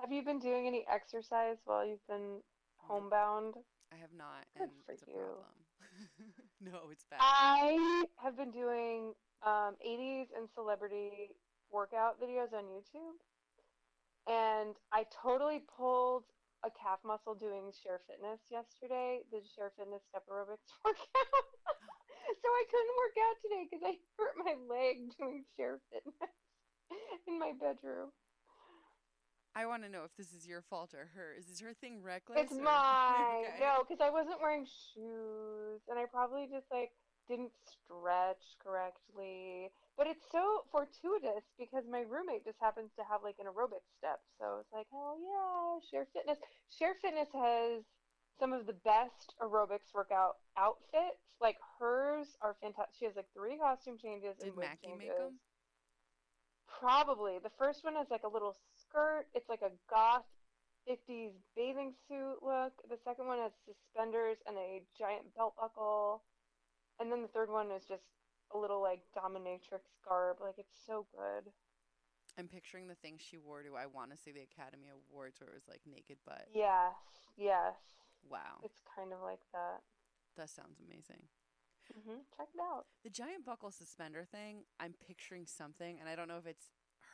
Have you been doing any exercise while you've been homebound? I have not, Good and for it's a you. problem. no, it's bad. I have been doing um, 80s and celebrity workout videos on YouTube, and I totally pulled a calf muscle doing Cher Fitness yesterday, the Cher Fitness step aerobics workout. so I couldn't work out today because I hurt my leg doing Cher Fitness in my bedroom. I want to know if this is your fault or hers. Is her thing reckless? It's or- mine. Okay. No, because I wasn't wearing shoes, and I probably just like didn't stretch correctly. But it's so fortuitous because my roommate just happens to have like an aerobic step, so it's like, hell yeah, Cher Fitness. Cher Fitness has some of the best aerobics workout outfits. Like hers are fantastic. She has like three costume changes Did and Mackie make changes. 'em? Probably. The first one is like a little skirt. It's like a goth 50s bathing suit look. The second one has suspenders and a giant belt buckle. And then the third one is just a little like dominatrix garb. Like it's so good. I'm picturing the thing she wore to I want to say the Academy Awards where it was like naked butt. Yes, yes. Wow. It's kind of like that. That sounds amazing. hmm Check it out. The giant buckle suspender thing, I'm picturing something, and I don't know if it's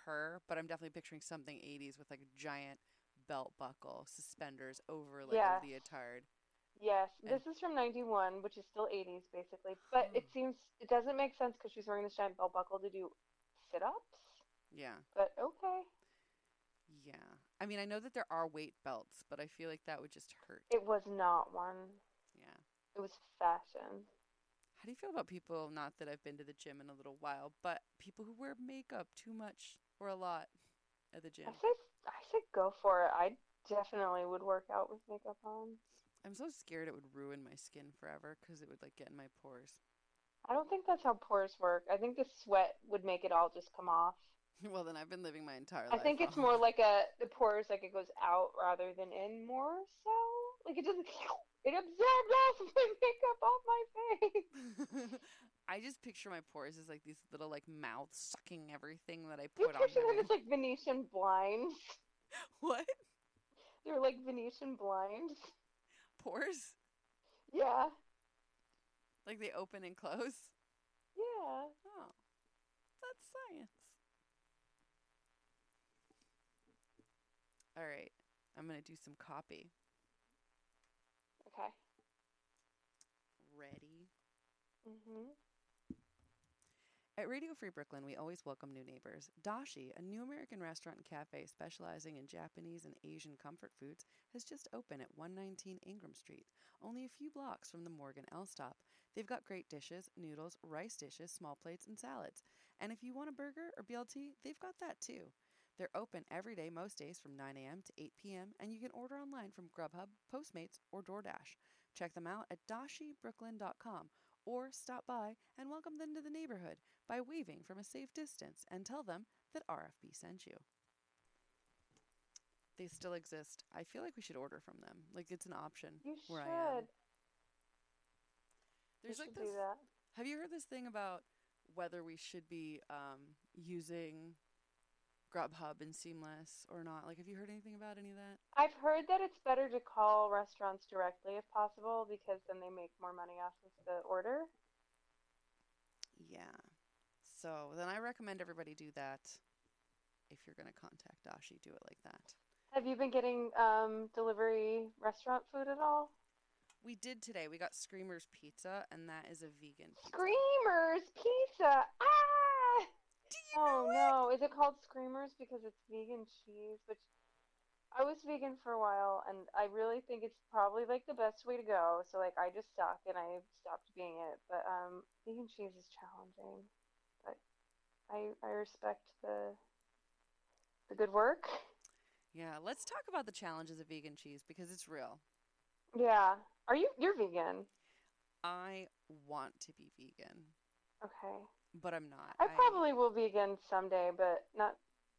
her, but I'm definitely picturing something 80s with like a giant belt buckle, suspenders over like Yes. a leotard. Yes, And- this is from 91, which is still 80s basically. But it mm. seems it doesn't make sense because she's wearing this giant belt buckle to do sit ups. Yeah. But okay. Yeah. I mean, I know that there are weight belts, but I feel like that would just hurt. It was not one. yeah. It was fashion. How do you feel about people, not that I've been to the gym in a little while, but people who wear makeup too much or a lot at the gym? I say, I say, go for it. I definitely would work out with makeup on. I'm so scared it would ruin my skin forever because it would like get in my pores. I don't think that's how pores work. I think the sweat would make it all just come off. well, then I've been living my entire life. I think it's off. more like a the pores like it goes out rather than in more so. Like it doesn't. It absorbed all of my makeup off my face. I just picture my pores as like these little like mouths sucking everything that I You put on picture them as like Venetian blinds. What? They're like Venetian blinds. Pores? Yeah. Like they open and close? Yeah. Oh. That's science. All right. I'm going to do some copy. Okay. Ready? Mhm. At Radio Free Brooklyn, we always welcome new neighbors. Dashi, a new American restaurant and cafe specializing in Japanese and Asian comfort foods, has just opened at 119 Ingram Street, only a few blocks from the Morgan L stop. They've got great dishes, noodles, rice dishes, small plates, and salads. And if you want a burger or BLT, they've got that too. They're open every day, most days from 9 a.m. to 8 p.m., and you can order online from Grubhub, Postmates, or DoorDash. Check them out at dashibrooklyn.com or stop by and welcome them to the neighborhood by waving from a safe distance and tell them that RFB sent you. They still exist. I feel like we should order from them. Like it's an option You where should. I am. You There's like should this. do that. Have you heard this thing about whether we should be um, using Grubhub and Seamless or not? Like, have you heard anything about any of that? I've heard that it's better to call restaurants directly if possible because then they make more money off of the order. Yeah. So then I recommend everybody do that. If you're going to contact Dashi, do it like that. Have you been getting um, delivery restaurant food at all? We did today. We got Screamers Pizza, and that is a vegan pizza. Screamers Pizza. Ah! Do you Oh no, is it called Screamers because it's vegan cheese? Which I was vegan for a while, and I really think it's probably like the best way to go. So like I just suck, and I stopped being it. But um, vegan cheese is challenging. I I respect the the good work. Yeah, let's talk about the challenges of vegan cheese because it's real. Yeah. Are you you're vegan? I want to be vegan, Okay. but I'm not. I probably will be vegan someday, but not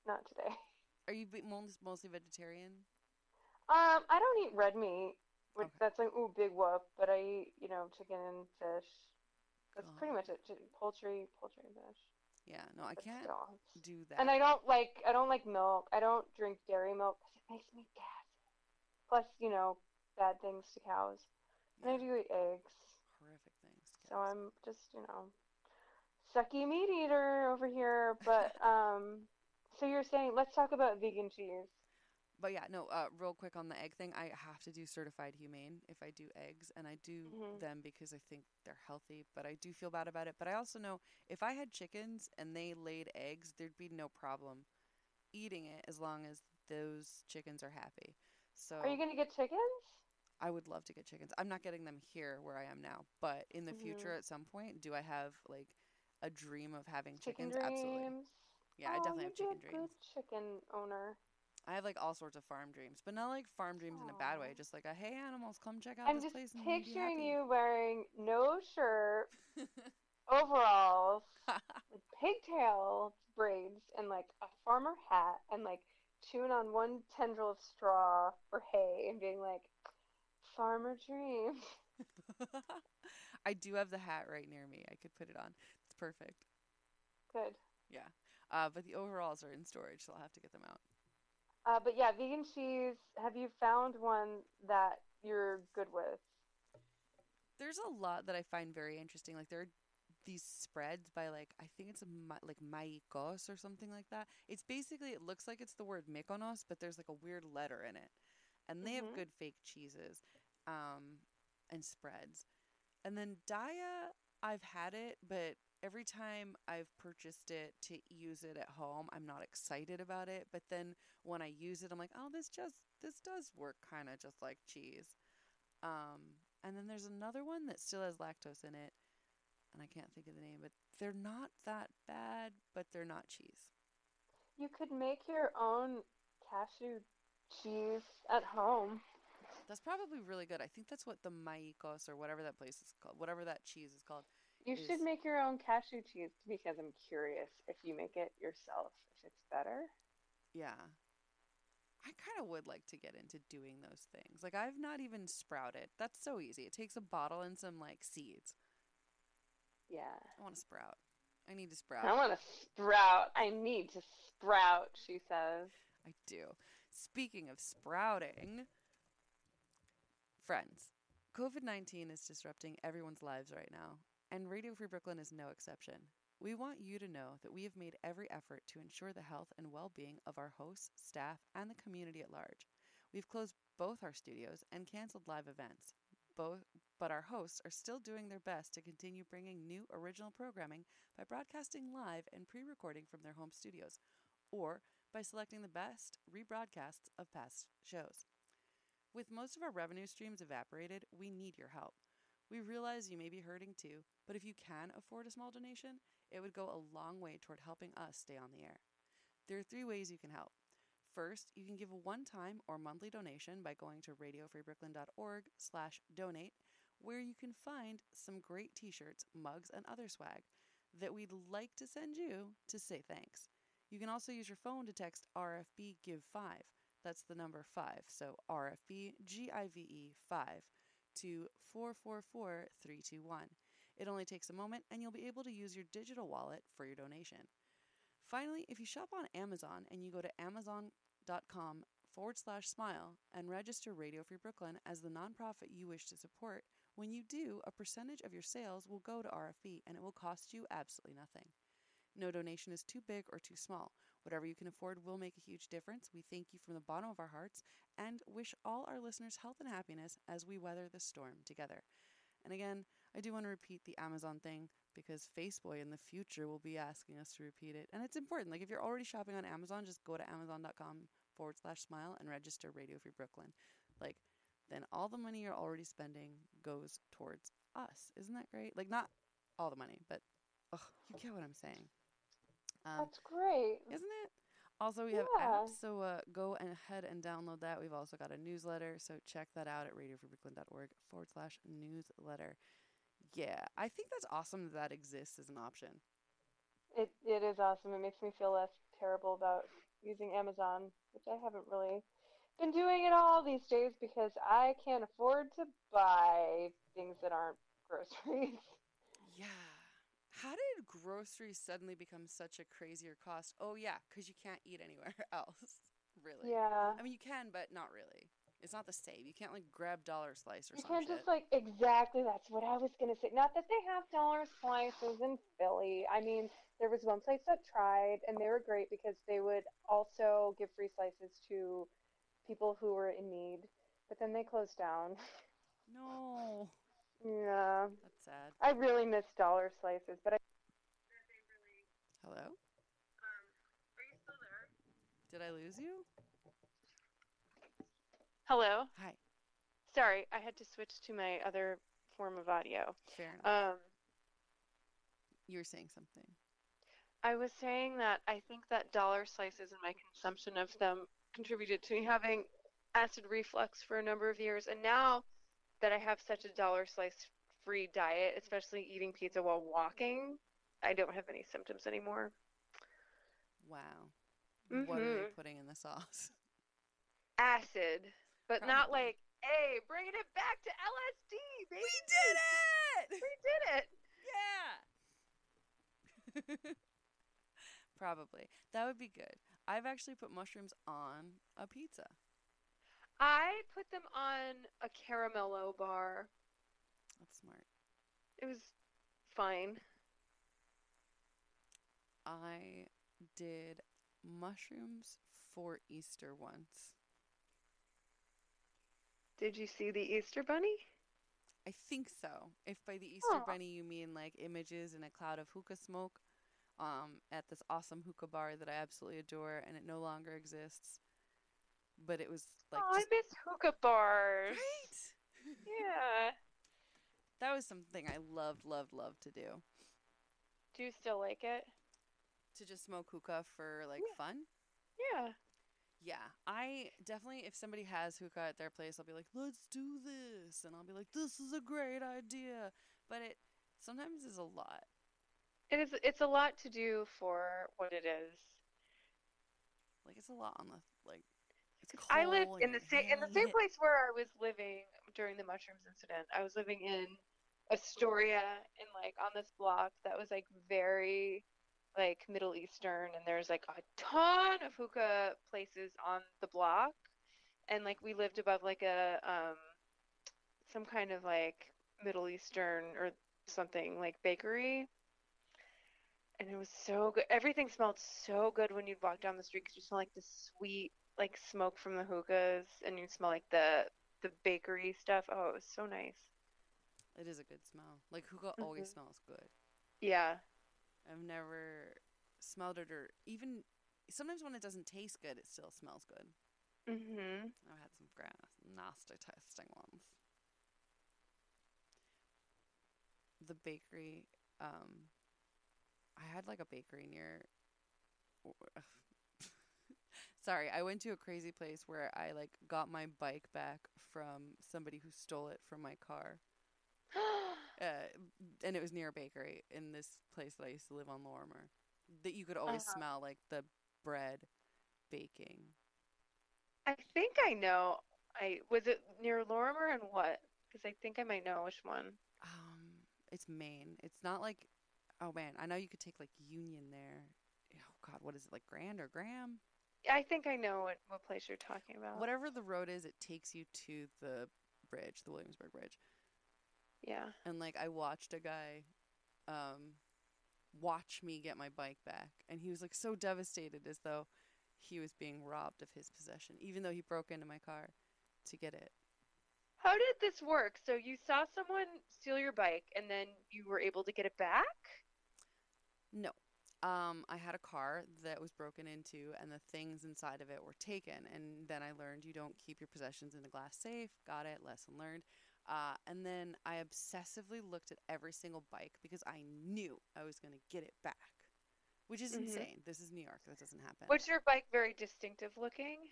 not today. Are you mostly vegetarian? Um, I don't eat red meat, which Okay. that's like ooh big whoop. But I eat you know chicken and fish. That's pretty much it. Poultry, poultry and fish. Yeah, no, I can't still. do that. And I don't like I don't like milk. I don't drink dairy milk because it makes me gassy. Plus, you know, bad things to cows. And I Yeah, do eat eggs, horrific things. so. I'm just you know, sucky meat eater over here. But um, so you're saying let's talk about vegan cheese. But yeah, no, uh, real quick on the egg thing, I have to do certified humane if I do eggs, and I do Mhm. them because I think they're healthy, but I do feel bad about it. But I also know if I had chickens and they laid eggs, there'd be no problem eating it as long as those chickens are happy. So Are you gonna get chickens? I would love to get chickens. I'm not getting them here where I am now, but in the future Mhm. at some point, do I have like a dream of having Chicken chickens? Absolutely. dreams. Yeah, I oh, definitely you'd have chicken dreams. good chicken owner. I have like all sorts of farm dreams, but not like farm dreams in a bad way. Just like a hey animals, come check out I'm this just place you'll be picturing you wearing no shirt, overalls, with pigtail braids, and like a farmer hat, and like chewing on one tendril of straw or hay, and being like, "Farmer dreams." I do have the hat right near me. I could put it on. It's perfect. Good. Yeah. Uh, but the overalls are in storage, so I'll have to get them out. Uh, but yeah, vegan cheese. Have you found one that you're good with? There's a lot that I find very interesting. Like there are these spreads by like I think it's a Ma- like Maikos or something like that. It's basically it looks like it's the word Mykonos, but there's like a weird letter in it. And they Mhm. have good fake cheeses, um, and spreads. And then Daiya, I've had it, but every time I've purchased it to use it at home, I'm not excited about it. But then when I use it, I'm like, oh, this just this does work kind of just like cheese. Um, and then there's another one that still has lactose in it, and I can't think of the name, but they're not that bad, but they're not cheese. You could make your own cashew cheese at home. That's probably really good. I think that's what the Maikos or whatever that place is called, whatever that cheese is called. You is- should make your own cashew cheese because I'm curious if you make it yourself, if it's better. Yeah. I kind of would like to get into doing those things. Like I've not even sprouted. That's so easy. It takes a bottle and some like seeds. Yeah. I want to sprout. I need to sprout. I want to sprout. I need to sprout, she says. I do. Speaking of sprouting, friends, COVID 19 is disrupting everyone's lives right now, and Radio Free Brooklyn is no exception. We want you to know that we have made every effort to ensure the health and well being of our hosts, staff, and the community at large. We've closed both our studios and canceled live events. Both, but our hosts are still doing their best to continue bringing new original programming by broadcasting live and pre recording from their home studios, or by selecting the best rebroadcasts of past shows. With most of our revenue streams evaporated, we need your help. We realize you may be hurting too, but if you can afford a small donation, it would go a long way toward helping us stay on the air. There are three ways you can help. First, you can give a one-time or monthly donation by going to radiofreebrooklyn.org slash donate, where you can find some great t-shirts, mugs, and other swag that we'd like to send you to say thanks. You can also use your phone to text RFB Give 5. That's the number 5. So RFB GIVE 5 to 444321. It only takes a moment and you'll be able to use your digital wallet for your donation. Finally, if you shop on Amazon and you go to amazon.com forward slash smile and register Radio Free Brooklyn as the nonprofit you wish to support, when you do, a percentage of your sales will go to RFB and it will cost you absolutely nothing. No donation is too big or too small. Whatever you can afford will make a huge difference. We thank you from the bottom of our hearts and wish all our listeners health and happiness as we weather the storm together. And again, I do want to repeat the Amazon thing because Faceboy in the future will be asking us to repeat it. And it's important. Like if you're already shopping on Amazon, just go to amazon.com forward slash smile and register Radio Free Brooklyn. Like then all the money you're already spending goes towards us. Isn't that great? Like not all the money, but ugh, you get what I'm saying. Um, That's great. isn't it? Also, we have apps, so uh, go ahead and download that. We've also got a newsletter, so check that out at radiofreebrooklyn.org forward slash newsletter. Yeah, I think that's awesome that that exists as an option. It it is awesome. It makes me feel less terrible about using Amazon, which I haven't really been doing at all these days because I can't afford to buy things that aren't groceries. Yeah. How did groceries suddenly become such a crazier cost? Oh yeah, because you can't eat anywhere else. Really? Yeah. I mean, you can, but not really. It's not the same. You can't like grab dollar slice or something. You some can't shit. just like exactly. That's what I was gonna say. Not that they have dollar slices in Philly. I mean, there was one place that tried, and they were great because they would also give free slices to people who were in need. But then they closed down. no, yeah, that's sad. I really miss dollar slices, but I. Hello? are you still there? Did I lose you? Hello. Hi. Sorry, I had to switch to my other form of audio. Fair enough. Um, you were saying something. I was saying that I think that dollar slices and my consumption of them contributed to me having acid reflux for a number of years. And now that I have such a dollar slice free diet, especially eating pizza while walking, I don't have any symptoms anymore. Wow. What are you Mhm. putting in the sauce? Acid, but not like, hey, bringing it back to LSD, baby. We did it! We did it. Yeah. Probably. That would be good. I've actually put mushrooms on a pizza. I put them on a caramello bar. That's smart. It was fine. I did mushrooms for Easter once. Did you see the Easter Bunny? I think so. If by the Easter Aw. bunny you mean like images in a cloud of hookah smoke, um, at this awesome hookah bar that I absolutely adore, and it no longer exists. But it was like oh, just I miss hookah bars. right. Yeah. That was something I loved, loved, loved to do. Do you still like it? To just smoke hookah for like Yeah. fun. Yeah. Yeah, I definitely, if somebody has hookah at their place, I'll be like, let's do this. And I'll be like, this is a great idea. But it sometimes is a lot. It is it's a lot to do for what it is. Like, it's a lot on the, like, I lived in the same in the same place where I was living during the mushrooms incident. I was living in Astoria in like on this block that was like very like Middle Eastern and there's like a ton of hookah places on the block. And like we lived above like a um some kind of like Middle Eastern or something like bakery. And it was so good. Everything smelled so good when you'd walk down the street because you smell like the sweet like smoke from the hookahs and you smell like the the bakery stuff oh it was so nice It is a good smell. Like, hookah always Mhm. smells good. yeah I've never smelled it or even, sometimes when it doesn't taste good, it still smells good. mhm I've had some nasty tasting ones. The bakery, um, I had like a bakery near. Sorry, I went to a crazy place where I like got my bike back from somebody who stole it from my car. Uh, and it was near a bakery in this place that I used to live on Lorimer. That you could always Uh-huh. smell like the bread baking. i think i know i was it near lorimer and what because i think i might know which one Um, it's Maine. It's not like, oh man, I know you could take like Union there. Oh God, what is it like Grand or Graham? I think i know what, what place you're talking about Whatever the road is, it takes you to the bridge, the Williamsburg Bridge. yeah And like I watched a guy, um, watch me get my bike back, and he was like so devastated, as though he was being robbed of his possession, even though he broke into my car to get it. how did this work so you saw someone steal your bike and then you were able to get it back No. Um, I had a car that was broken into, and the things inside of it were taken. And then I learned you don't keep your possessions in a glass safe. Got it. Lesson learned. Uh, and then I obsessively looked at every single bike because I knew I was going to get it back, which is Mhm. insane. This is New York. That doesn't happen. was your bike very distinctive looking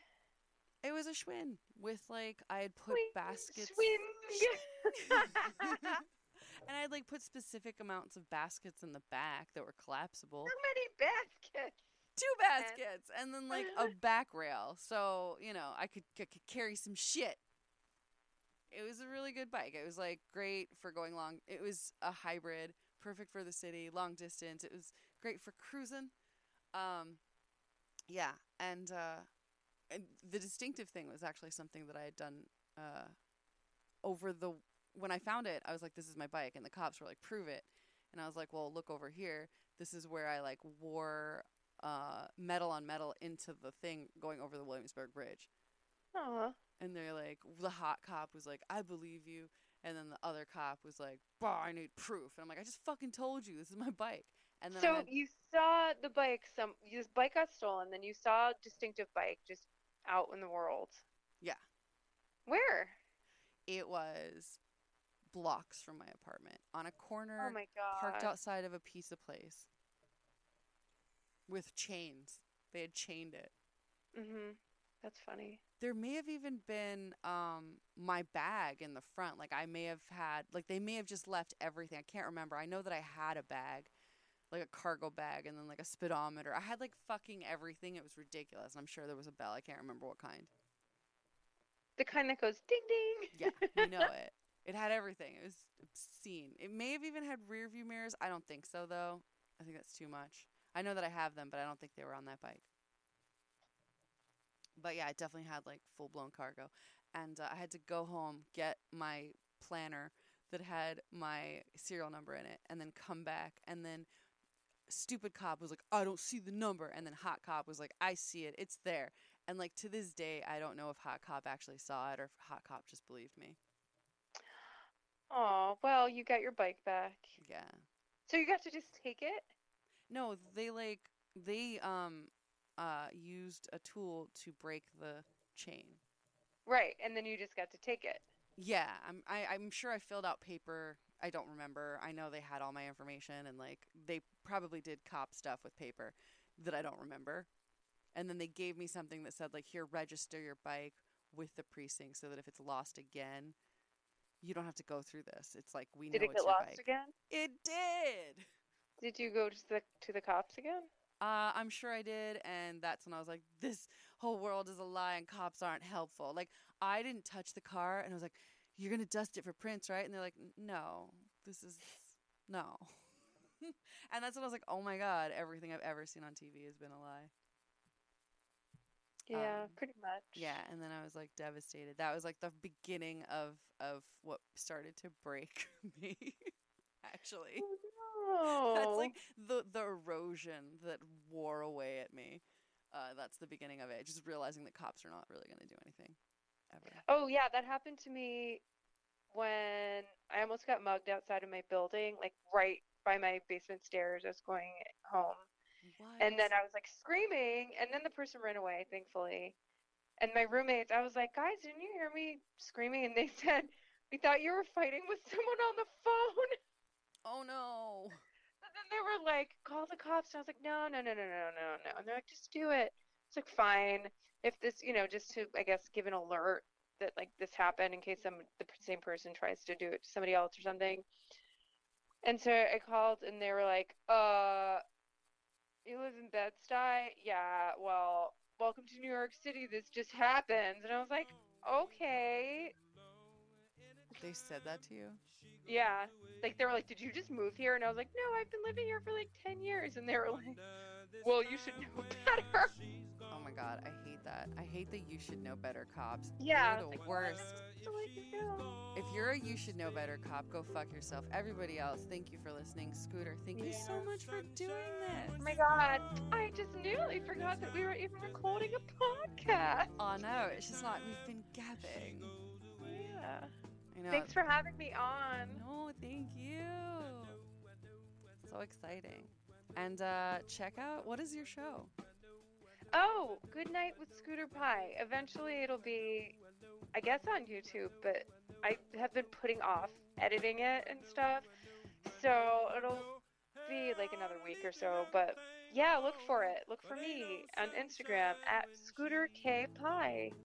It was a Schwinn with like I had put Swing, baskets. swing. and I'd like put specific amounts of baskets in the back that were collapsible. How many baskets? two baskets and then like a back rail so you know i could, c- could carry some shit it was a really good bike it was like great for going long it was a hybrid perfect for the city, long distance. It was great for cruising. Um, yeah, and uh, and the distinctive thing was actually something that I had done uh, over the when I found it. I was like, "This is my bike," and the cops were like, "Prove it." And I was like, "Well, look over here. This is where I like wore uh, metal on metal into the thing going over the Williamsburg Bridge." Aw. And they're like, the hot cop was like, "I believe you," and then the other cop was like, "Bah, I need proof." And I'm like, "I just fucking told you this is my bike." And then So had- you saw the bike some this bike got stolen, then you saw a distinctive bike just out in the world. Yeah. Where? it was blocks from my apartment on a corner Oh my god. parked outside of a pizza place with chains. They had chained it. Mhm. That's funny. There may have even been um my bag in the front. Like I may have had like they may have just left everything. I can't remember. I know that I had a bag, like a cargo bag and then like a speedometer. I had like fucking everything. It was ridiculous. And I'm sure there was a bell. I can't remember what kind. The kind that goes ding ding. Yeah, you know it. It had everything. It was obscene. It may have even had rear view mirrors. I don't think so though. I think that's too much. I know that I have them, but I don't think they were on that bike. But yeah, it definitely had like full blown cargo. And uh, I had to go home, get my planner that had my serial number in it, and then come back. And then stupid cop was like, I don't see the number. And then hot cop was like, I see it. It's there. And like to this day, I don't know if hot cop actually saw it or if hot cop just believed me. Oh, well, you got your bike back. Yeah. So you got to just take it? No, they like they um uh used a tool to break the chain. Right, and then you just got to take it. Yeah, I'm I, I'm sure I filled out paper. I don't remember. I know they had all my information and like they probably did cop stuff with paper that I don't remember. And then they gave me something that said like here register your bike with the precinct so that if it's lost again, you don't have to go through this. It's like we Did know it it's get lost bike. again? It did. Did you go to the to the cops again? Uh, I'm sure I did, and that's when I was like, "This whole world is a lie, and cops aren't helpful." Like, I didn't touch the car, and I was like, "You're gonna dust it for prints, right?" And they're like, "No, this is no." and that's when I was like, "Oh my god, everything I've ever seen on TV has been a lie." Yeah, Um, pretty much. Yeah, and then I was like devastated. That was like the beginning of of what started to break me. Actually, Oh, no. that's like the the erosion that wore away at me. Uh, that's the beginning of it. Just realizing that cops are not really going to do anything ever. Oh yeah, that happened to me when I almost got mugged outside of my building, like right by my basement stairs. I was going home, What? and then I was like screaming, and then the person ran away, thankfully. And my roommates, I was like, guys, didn't you hear me screaming? And they said, we thought you were fighting with someone on the phone. oh no. And then they were like, call the cops. And I was like, no, no, no, no, no, no, no. And they're like, just do it. It's like, fine. If this, you know, just to, I guess, give an alert that like this happened in case some the same person tries to do it to somebody else or something. And so I called and they were like, uh, you live in Bed-Stuy? Yeah, well, welcome to New York City. This just happens. And I was like, okay. They said that to you? Yeah. Like they were like, "Did you just move here?" And I was like, "No, I've been living here for like 10 years." And they were like, "Well, you should know better." God, I hate that. I hate that you should know better cops. Yeah, You're the like, worst. So let you know. If you're a you should know better cop, go fuck yourself. Everybody else, thank you for listening. Scooter, thank you so much for doing this. Oh my god, I just nearly forgot that we were even recording a podcast. Oh no, it's just like we've been gabbing. Yeah. I know. Thanks for having me on. No, thank you. So exciting. And uh, check out what is your show? Oh, Good Night with Scooter Pie. Eventually it'll be, I guess, on YouTube, but I have been putting off editing it and stuff. So it'll be like another week or so. But yeah, look for it. Look for me on Instagram at Scooter K Pie.